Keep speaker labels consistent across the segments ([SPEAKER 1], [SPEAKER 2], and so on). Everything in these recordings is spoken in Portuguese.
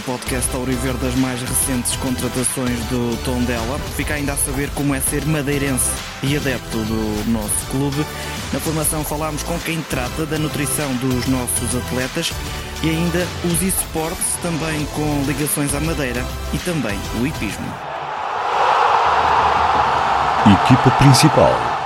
[SPEAKER 1] No podcast Auriver das mais recentes contratações do Tondela. Fica ainda a saber como é ser madeirense e adepto do nosso clube. Na formação falámos com quem trata da nutrição dos nossos atletas e ainda os esportes, também com ligações à madeira e também o hipismo.
[SPEAKER 2] Equipa principal.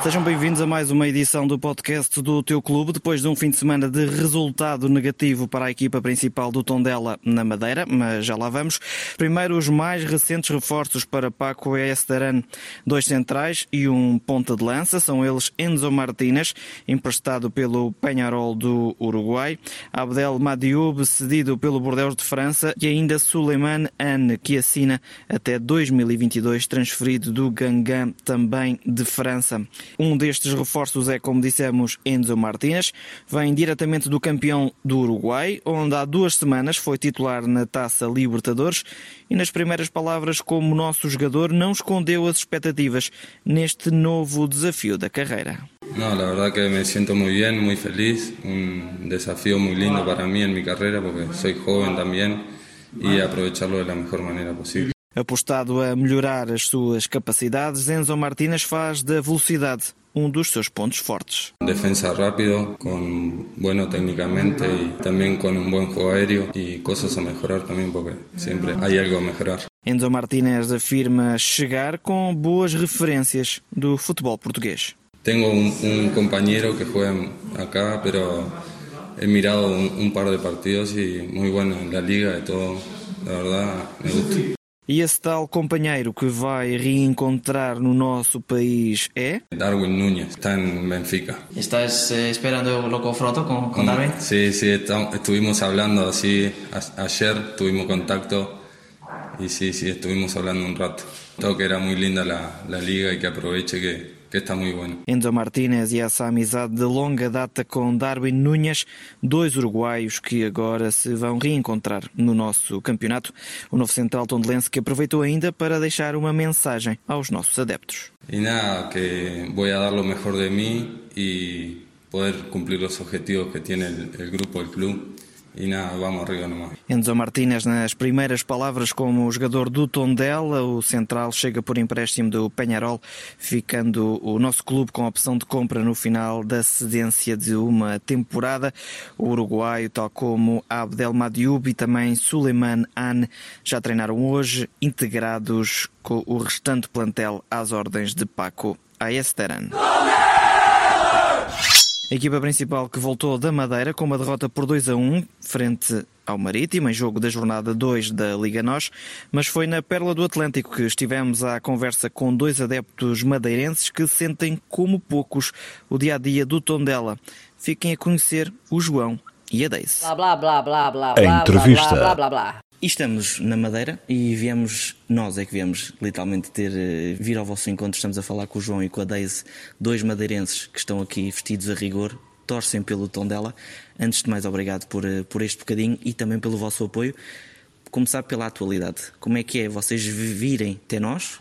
[SPEAKER 1] Sejam bem-vindos a mais uma edição do podcast do Teu Clube, depois de um fim de semana de resultado negativo para a equipa principal do Tondela na Madeira, mas já lá vamos. Primeiro, os mais recentes reforços para Paco Estaran, dois centrais e um ponta de lança, são eles Enzo Martínez, emprestado pelo Penharol do Uruguai, Abdel Madioub, cedido pelo Bordeaux de França e ainda Suleiman Anne, que assina até 2022, transferido do Gangan, também de França. Um destes reforços é, como dissemos, Enzo Martínez. Vem diretamente do campeão do Uruguai, onde há duas semanas foi titular na Taça Libertadores e, nas primeiras palavras, como nosso jogador, não escondeu as expectativas neste novo desafio da carreira.
[SPEAKER 3] No, la verdad que me siento muy bien, muy feliz, un desafío muy lindo para mí en mi carrera porque soy joven también y aprovecharlo de la mejor manera posible.
[SPEAKER 1] Apostado a melhorar as suas capacidades, Enzo Martínez faz da velocidade um dos seus pontos fortes.
[SPEAKER 3] Defensa rápido, con bueno técnicamente y también con un buen juego aéreo y cosas a mejorar también porque siempre hay algo a mejorar.
[SPEAKER 1] Enzo Martínez afirma chegar com boas referências do futebol português.
[SPEAKER 3] Tengo un, un compañero que juega acá, pero he mirado un, un par de partidos y muy bueno en la liga y todo. La verdad me gusta.
[SPEAKER 1] E esse tal companheiro que vai reencontrar no nosso país é?
[SPEAKER 3] Darwin Núñez, está en Benfica.
[SPEAKER 4] ¿Estás eh, esperando lo confronto con, con Darwin?
[SPEAKER 3] Sí, sí, estuvimos hablando así ayer, tuvimos contacto y sí, sí, estuvimos hablando un rato. Todo que era muy linda la, la liga y que aproveche que, que está muito bom.
[SPEAKER 1] Enzo Martínez e essa amizade de longa data com Darwin Núñez, dois uruguaios que agora se vão reencontrar no nosso campeonato. O novo central tondelense que aproveitou ainda para deixar uma mensagem aos nossos adeptos.
[SPEAKER 3] E nada, que vou dar o melhor de mim e poder cumprir os objetivos que tem o grupo, o clube e nada, vamos arriba nomás.
[SPEAKER 1] Enzo Martínez, nas primeiras palavras como jogador do Tondela, o central chega por empréstimo do Penharol, ficando o nosso clube com a opção de compra no final da cedência de uma temporada. O uruguaio, tal como Abdel Madioub e também Suleiman An, já treinaram hoje, integrados com o restante plantel às ordens de Paco Ayesteran. A equipa principal que voltou da Madeira com uma derrota por 2 a 1 frente ao Marítimo, em jogo da jornada 2 da Liga NOS, mas foi na Pérola do Atlântico que estivemos à conversa com dois adeptos madeirenses que sentem como poucos o dia a dia do Tondela. Fiquem a conhecer o João e a Deise.
[SPEAKER 4] Blá blá blá blá blá.
[SPEAKER 2] A entrevista.
[SPEAKER 4] Blá, blá, blá, blá.
[SPEAKER 1] E estamos na Madeira e viemos, nós é que viemos literalmente ter, eh, vir ao vosso encontro. Estamos a falar com o João e com a Deise, dois madeirenses que estão aqui vestidos a rigor, torcem pelo tom dela. Antes de mais, obrigado por, eh, por este bocadinho e também pelo vosso apoio. Começar pela atualidade. Como é que é vocês virem até nós,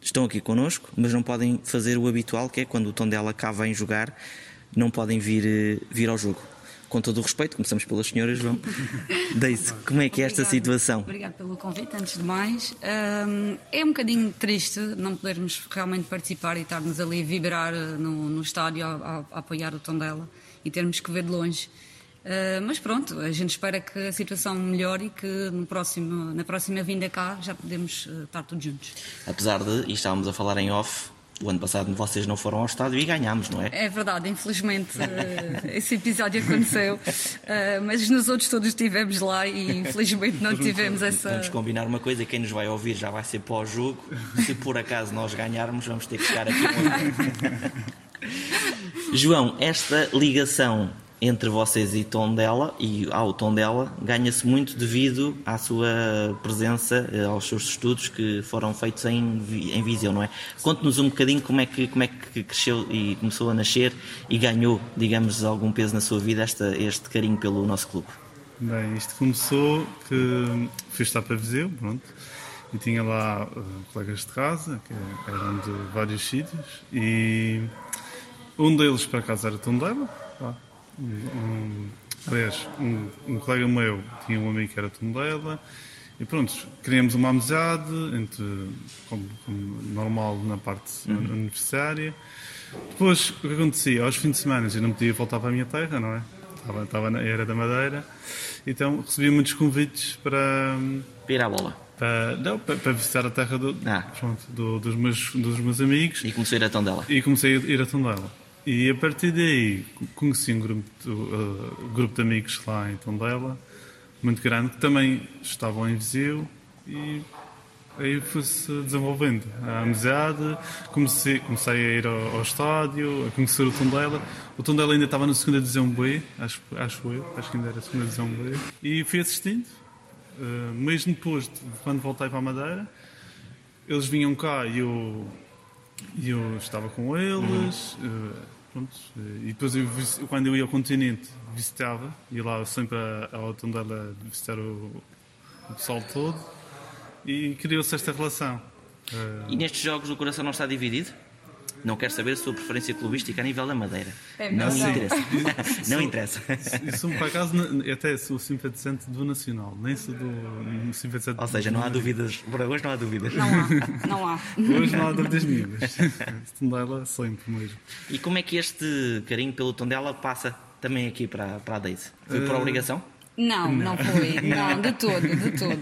[SPEAKER 1] estão aqui connosco, mas não podem fazer o habitual, que é quando o tom dela cá vem jogar, não podem vir, eh, vir ao jogo com todo o respeito, começamos pelas senhoras, João. Deise, como é que é esta
[SPEAKER 5] Obrigado.
[SPEAKER 1] situação?
[SPEAKER 5] Obrigado pelo convite, antes de mais. É um bocadinho triste não podermos realmente participar e estarmos ali a vibrar uh, no, no estádio a, a, a apoiar o tom dela e termos que ver de longe. Uh, mas pronto, a gente espera que a situação melhore e que no próximo, na próxima vinda cá já podemos uh, estar todos juntos.
[SPEAKER 1] Apesar de, e estávamos a falar em off, o ano passado vocês não foram ao estádio e ganhámos, não é?
[SPEAKER 5] É verdade, infelizmente uh, esse episódio aconteceu, uh, mas nos outros todos estivemos lá e infelizmente não tivemos essa.
[SPEAKER 1] Vamos combinar uma coisa: quem nos vai ouvir já vai ser pós-jogo. Se por acaso nós ganharmos, vamos ter que chegar aqui. João, esta ligação entre vocês e Tondela e ao Tondela ganha-se muito devido à sua presença, eh, aos seus estudos que foram feitos em, em Viseu, não é? Conte-nos um bocadinho como é, que, como é que cresceu e começou a nascer e ganhou, digamos, algum peso na sua vida esta, este carinho pelo nosso clube.
[SPEAKER 6] Bem, isto começou que fui estar para Viseu, pronto, e tinha lá uh, colegas de casa, que eram de vários sítios, e um deles, para casa, era Tondela, lá, um, aliás, um, um colega meu tinha um amigo que era Tondela, e pronto, criamos uma amizade, entre, como, como normal na parte universitária. Depois, o que acontecia? Aos fins de semana eu não podia voltar para a minha terra, não é? Estava, estava na era da Madeira, então recebia muitos convites para,
[SPEAKER 7] Para ir à bola.
[SPEAKER 6] para, não, para, para visitar a terra do-
[SPEAKER 7] Ah.
[SPEAKER 6] pronto, do- dos, meus, dos meus amigos
[SPEAKER 7] E comecei a ir a Tondela.
[SPEAKER 6] e comecei a ir a Tondela. E a partir daí conheci um grupo de, uh, grupo de amigos lá em Tondela, muito grande, que também estavam em Viseu e aí foi-se desenvolvendo a amizade, comecei, comecei a ir ao, ao estádio, a conhecer o Tondela. O Tondela ainda estava na segunda divisão B, acho, acho eu, acho que ainda era a segunda divisão B. E fui assistindo, uh, mesmo depois, de, quando voltei para a Madeira, eles vinham cá e eu e eu estava com eles, eh, pronto, e depois eu, quando eu ia ao continente visitava, ia lá sempre ao Tondela visitar o, o pessoal todo e criou-se esta relação. Eh,
[SPEAKER 7] E nestes jogos o coração não está dividido? Não quero saber a sua preferência clubística a nível da Madeira.
[SPEAKER 5] É
[SPEAKER 7] não me interessa. não interessa.
[SPEAKER 6] sou, por acaso, até sou simpatizante do Nacional, nem sou do simpatizante
[SPEAKER 7] Ou seja, não há dúvidas. Por hoje não há dúvidas.
[SPEAKER 5] Não há, não há.
[SPEAKER 6] Hoje não há dúvidas nenhumas. Tondela sempre mesmo.
[SPEAKER 7] E como é que este carinho pelo Tondela passa também aqui para, para a Daisy? Foi por obrigação?
[SPEAKER 5] Não, não foi. Não, de todo, de todo.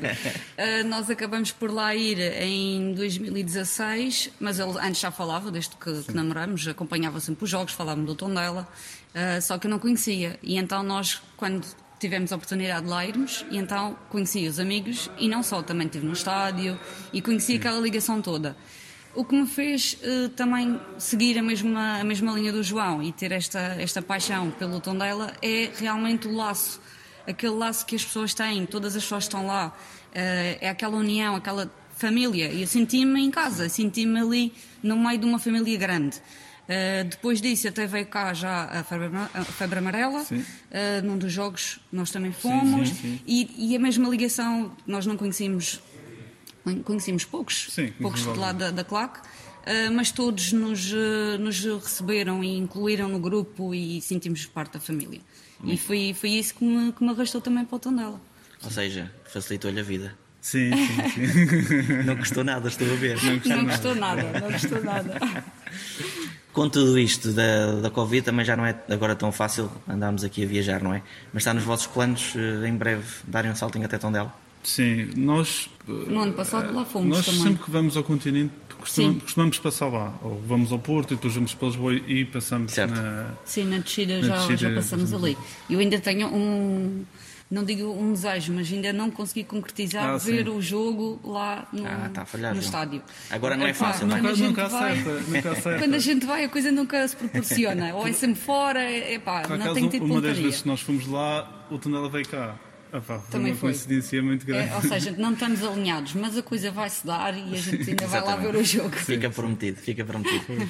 [SPEAKER 5] Ah, nós acabamos por lá ir em 2016, mas ele antes já falava, desde que, que namoramos, acompanhava sempre os jogos, falava-me do Tondela, ah, só que eu não conhecia. E então nós, quando tivemos a oportunidade de lá irmos, e então conheci os amigos, e não só, também estive no estádio, e conheci aquela ligação toda. O que me fez eh, também seguir a mesma, a mesma linha do João e ter esta, esta paixão pelo Tondela é realmente o laço. Aquele laço que as pessoas têm, todas as pessoas estão lá. eh, é aquela união, aquela família. E eu senti-me em casa, senti-me ali no meio de uma família grande. Eh, depois disso, até veio cá já a Febre, a Febre Amarela.
[SPEAKER 6] Sim.
[SPEAKER 5] Eh, num dos jogos nós também fomos.
[SPEAKER 6] sim, sim.
[SPEAKER 5] E, e a mesma ligação, nós não conhecíamos Conhecemos poucos,
[SPEAKER 6] Sim,
[SPEAKER 5] poucos de
[SPEAKER 6] conhecemos
[SPEAKER 5] lá da, da CLAC, eh, mas todos nos, eh, nos receberam e incluíram no grupo e sentimos parte da família. E foi, foi isso que me, que me arrastou também para o Tondela.
[SPEAKER 7] Ou seja, facilitou-lhe a vida.
[SPEAKER 6] Sim, sim, sim.
[SPEAKER 7] Não custou nada, estou a ver.
[SPEAKER 5] Não gostou nada, não gostou nada.
[SPEAKER 7] Com tudo isto da, da Covid também já não é agora tão fácil andarmos aqui a viajar, não é? Mas está nos vossos planos eh, em breve darem um saltinho até Tondela?
[SPEAKER 6] Sim, nós.
[SPEAKER 5] No ano passado lá fomos
[SPEAKER 6] Nós
[SPEAKER 5] também.
[SPEAKER 6] sempre que vamos ao continente costumamos, costumamos passar lá. Ou vamos ao Porto e depois vamos para Lisboa e passamos
[SPEAKER 7] Certo.
[SPEAKER 6] na.
[SPEAKER 5] Sim, na descida,
[SPEAKER 6] Na
[SPEAKER 5] já,
[SPEAKER 6] descida,
[SPEAKER 5] já passamos ali. Eu ainda tenho um, não digo um desejo, mas ainda não consegui concretizar
[SPEAKER 6] Ah,
[SPEAKER 5] ver
[SPEAKER 6] sim.
[SPEAKER 5] o jogo lá no,
[SPEAKER 7] Ah, falhar,
[SPEAKER 5] no estádio.
[SPEAKER 7] Agora não é
[SPEAKER 5] Epá,
[SPEAKER 7] fácil, não é?
[SPEAKER 5] quando a
[SPEAKER 6] Nunca,
[SPEAKER 5] vai-
[SPEAKER 6] acerta, nunca acerta.
[SPEAKER 5] Quando a gente vai, a coisa nunca se proporciona. Ou é sempre fora, é pá,
[SPEAKER 6] Por
[SPEAKER 5] não
[SPEAKER 6] acaso,
[SPEAKER 5] tenho tido
[SPEAKER 6] uma das vezes que nós fomos lá, o Tondela veio cá. Ah, pá, foi
[SPEAKER 5] Também
[SPEAKER 6] uma
[SPEAKER 5] foi.
[SPEAKER 6] coincidência muito grande.
[SPEAKER 5] É, ou seja, não estamos alinhados, mas a coisa vai se dar e a gente ainda vai lá ver o jogo.
[SPEAKER 7] Fica prometido, fica prometido.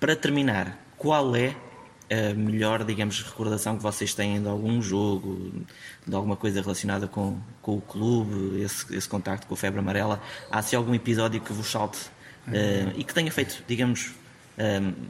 [SPEAKER 7] Para terminar, qual é a melhor, digamos, recordação que vocês têm de algum jogo, de alguma coisa relacionada com, com o clube, esse, esse contacto com a febre amarela? Há se algum episódio que vos salte eh, e que tenha feito, digamos,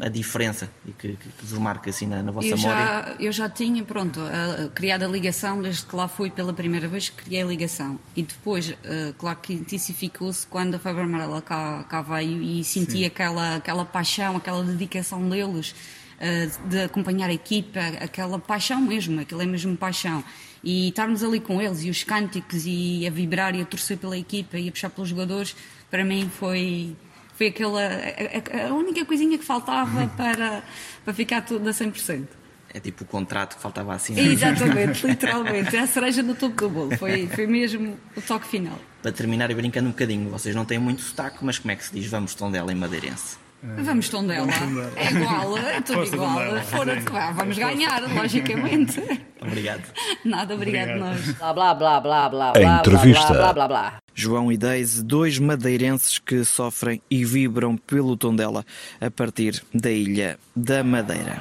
[SPEAKER 7] a diferença e que, que, vos marque assim na, na vossa
[SPEAKER 5] Eu
[SPEAKER 7] memória?
[SPEAKER 5] já, eu já tinha, pronto, a- criado a ligação desde que lá fui pela primeira vez que criei a ligação. E depois, eh, claro que intensificou-se quando a Febre Amarela cá, cá veio e senti aquela, aquela paixão, aquela dedicação deles eh, de acompanhar a equipa, aquela paixão mesmo, aquilo é mesmo paixão. E estarmos ali com eles e os cânticos e a vibrar e a torcer pela equipa e a puxar pelos jogadores, para mim foi foi aquela a, a- a única coisinha que faltava para, para ficar tudo a 100%.
[SPEAKER 7] É tipo o contrato que faltava assim.
[SPEAKER 5] Exatamente, literalmente. É a cereja no topo do bolo. Foi, foi mesmo o toque final.
[SPEAKER 7] Para terminar e brincando um bocadinho, vocês não têm muito sotaque, mas como é que se diz vamos Tondela em madeirense?
[SPEAKER 5] Vamos Tondela.
[SPEAKER 6] Tondela.
[SPEAKER 5] É igual, é tudo
[SPEAKER 6] Força
[SPEAKER 5] igual.
[SPEAKER 6] Tondela.
[SPEAKER 5] Fora de cá, vamos ganhar, logicamente.
[SPEAKER 7] Obrigado.
[SPEAKER 5] Nada, obrigado
[SPEAKER 6] Obrigado.
[SPEAKER 5] nós.
[SPEAKER 4] Blá blá blá blá blá
[SPEAKER 2] A
[SPEAKER 4] blá
[SPEAKER 2] entrevista.
[SPEAKER 4] blá blá blá blá.
[SPEAKER 1] João e Deise, dois madeirenses que sofrem e vibram pelo Tondela a partir da ilha da Madeira.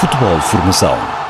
[SPEAKER 2] Futebol Formação.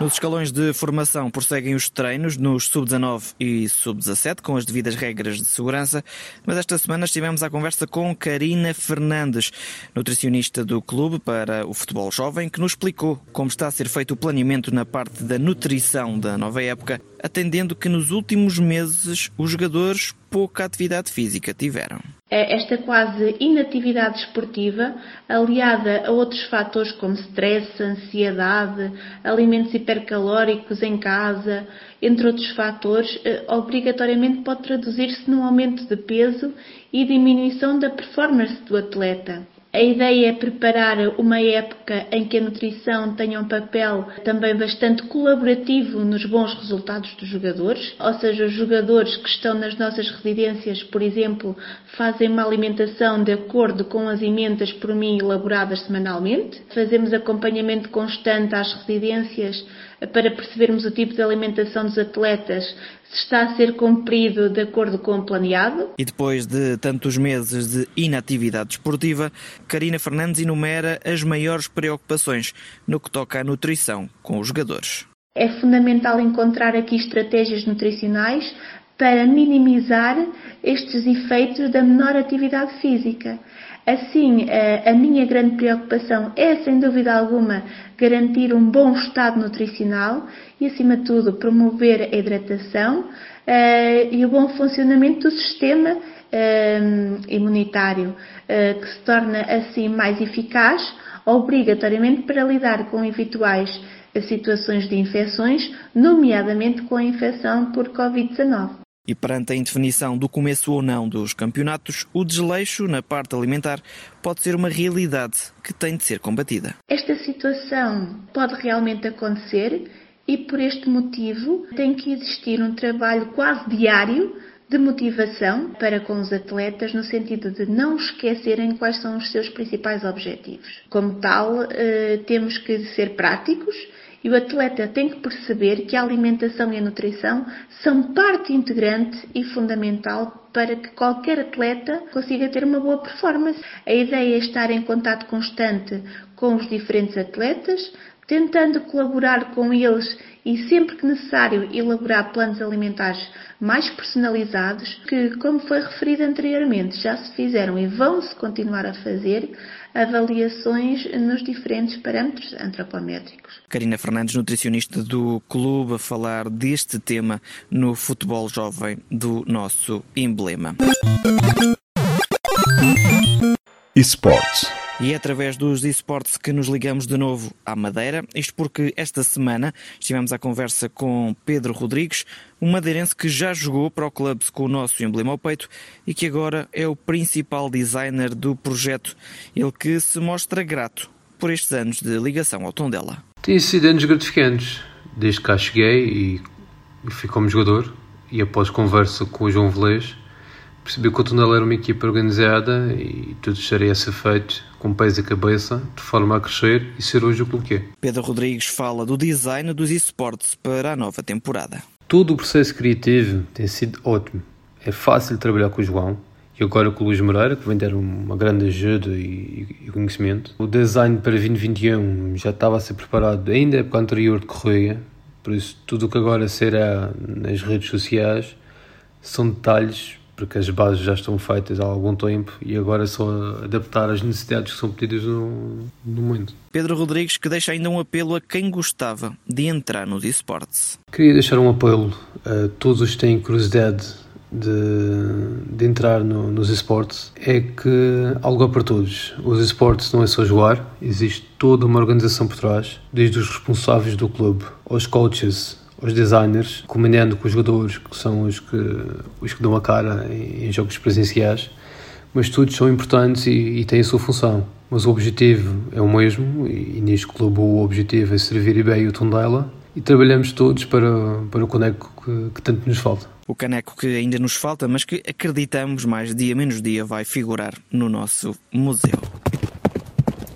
[SPEAKER 1] Nos escalões de formação prosseguem os treinos nos sub-19 e sub-17 com as devidas regras de segurança, mas esta semana estivemos à conversa com Karina Fernandes, nutricionista do clube para o futebol jovem, que nos explicou como está a ser feito o planeamento na parte da nutrição da nova época, atendendo que nos últimos meses os jogadores pouca atividade física tiveram.
[SPEAKER 8] É esta quase inatividade esportiva, aliada a outros fatores como stress, ansiedade, alimentos hipercalóricos em casa, entre outros fatores, eh, obrigatoriamente pode traduzir-se num aumento de peso e diminuição da performance do atleta. A ideia é preparar uma época em que a nutrição tenha um papel também bastante colaborativo nos bons resultados dos jogadores, ou seja, os jogadores que estão nas nossas residências, por exemplo, fazem uma alimentação de acordo com as emendas por mim elaboradas semanalmente. Fazemos acompanhamento constante às residências para percebermos o tipo de alimentação dos atletas, se está a ser cumprido de acordo com o planeado.
[SPEAKER 1] E depois de tantos meses de inatividade esportiva, Karina Fernandes enumera as maiores preocupações no que toca à nutrição com os jogadores.
[SPEAKER 8] É fundamental encontrar aqui estratégias nutricionais para minimizar estes efeitos da menor atividade física. Assim, eh, a minha grande preocupação é, sem dúvida alguma, garantir um bom estado nutricional e, acima de tudo, promover a hidratação eh, e o bom funcionamento do sistema eh, imunitário, que se torna assim mais eficaz, obrigatoriamente para lidar com eventuais situações de infecções, nomeadamente com a infecção por Covid-19.
[SPEAKER 1] E perante a indefinição do começo ou não dos campeonatos, o desleixo na parte alimentar pode ser uma realidade que tem de ser combatida.
[SPEAKER 8] Esta situação pode realmente acontecer e, por este motivo, tem que existir um trabalho quase diário de motivação para com os atletas, no sentido de não esquecerem quais são os seus principais objetivos. Como tal, eh, temos que ser práticos e o atleta tem que perceber que a alimentação e a nutrição são parte integrante e fundamental para que qualquer atleta consiga ter uma boa performance. A ideia é estar em contato constante com os diferentes atletas, tentando colaborar com eles e, sempre que necessário, elaborar planos alimentares mais personalizados, que, como foi referido anteriormente, já se fizeram e vão-se continuar a fazer avaliações nos diferentes parâmetros antropométricos.
[SPEAKER 1] Karina Fernandes, nutricionista do clube, a falar deste tema no futebol jovem do nosso emblema.
[SPEAKER 2] Esportes.
[SPEAKER 1] E é através dos esportes que nos ligamos de novo à Madeira, isto porque esta semana estivemos à conversa com Pedro Rodrigues, um madeirense que já jogou para o clube com o nosso emblema ao peito e que agora é o principal designer do projeto, ele que se mostra grato por estes anos de ligação ao Tondela.
[SPEAKER 9] Tem sido anos gratificantes, desde que cá cheguei e fui como jogador e após conversa com o João Velez, percebi que o Tondela era uma equipa organizada e tudo estaria a ser feito com pés e cabeça, de forma a crescer e ser hoje o que é.
[SPEAKER 1] Pedro Rodrigues fala do design dos esportes para a nova temporada.
[SPEAKER 9] Todo o processo criativo tem sido ótimo. É fácil trabalhar com o João e agora com o Luís Moreira, que vem dar uma grande ajuda e, e conhecimento. O design para 2021 já estava a ser preparado ainda na época anterior de Correia, por isso tudo o que agora será nas redes sociais são detalhes porque as bases já estão feitas há algum tempo e agora é só adaptar as necessidades que são pedidas no, no momento.
[SPEAKER 1] Pedro Rodrigues que deixa ainda um apelo a quem gostava de entrar nos esportes.
[SPEAKER 9] Queria deixar um apelo a todos os que têm curiosidade de, de entrar no, nos esportes é que algo é para todos. Os esportes não é só jogar, existe toda uma organização por trás, desde os responsáveis do clube, aos coaches, os designers, combinando com os jogadores, que são os que, os que dão a cara em, em jogos presenciais, mas todos são importantes e, e, têm a sua função. Mas o objetivo é o mesmo, e, e neste clube o objetivo é servir bem o Tondela, e trabalhamos todos para, para o caneco que, que tanto nos falta.
[SPEAKER 1] O caneco que ainda nos falta, mas que acreditamos mais dia menos dia vai figurar no nosso museu.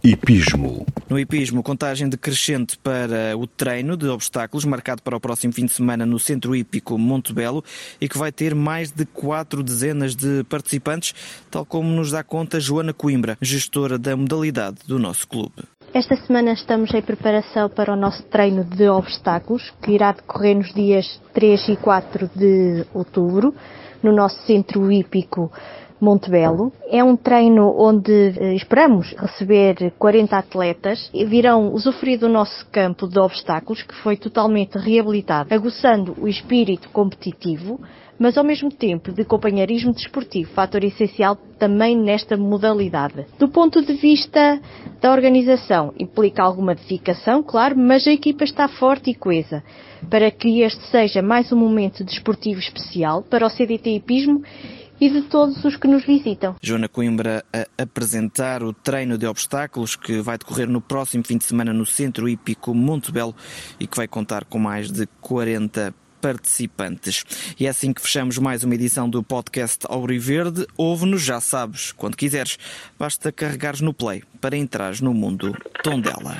[SPEAKER 2] Hipismo.
[SPEAKER 1] No hipismo, contagem decrescente para o treino de obstáculos, marcado para o próximo fim de semana no Centro Hípico Montebello e que vai ter mais de quatro dezenas de participantes, tal como nos dá conta Joana Coimbra, gestora da modalidade do nosso clube.
[SPEAKER 10] Esta semana estamos em preparação para o nosso treino de obstáculos, que irá decorrer nos dias 3 e 4 de outubro, no nosso centro hípico Montebello. É um treino onde eh, esperamos receber 40 atletas e virão usufruir do nosso campo de obstáculos, que foi totalmente reabilitado, aguçando o espírito competitivo, mas ao mesmo tempo de companheirismo desportivo, fator essencial também nesta modalidade. Do ponto de vista da organização, implica alguma dedicação, claro, mas a equipa está forte e coesa para que este seja mais um momento desportivo especial para o CDT Hipismo e de todos os que nos visitam.
[SPEAKER 1] Joana Coimbra a apresentar o treino de obstáculos que vai decorrer no próximo fim de semana no Centro Hípico Montebello e que vai contar com mais de 40 participantes. E é assim que fechamos mais uma edição do podcast Auriverde. Ouve-nos, já sabes, quando quiseres. Basta carregares no play para entrar no mundo Tondela.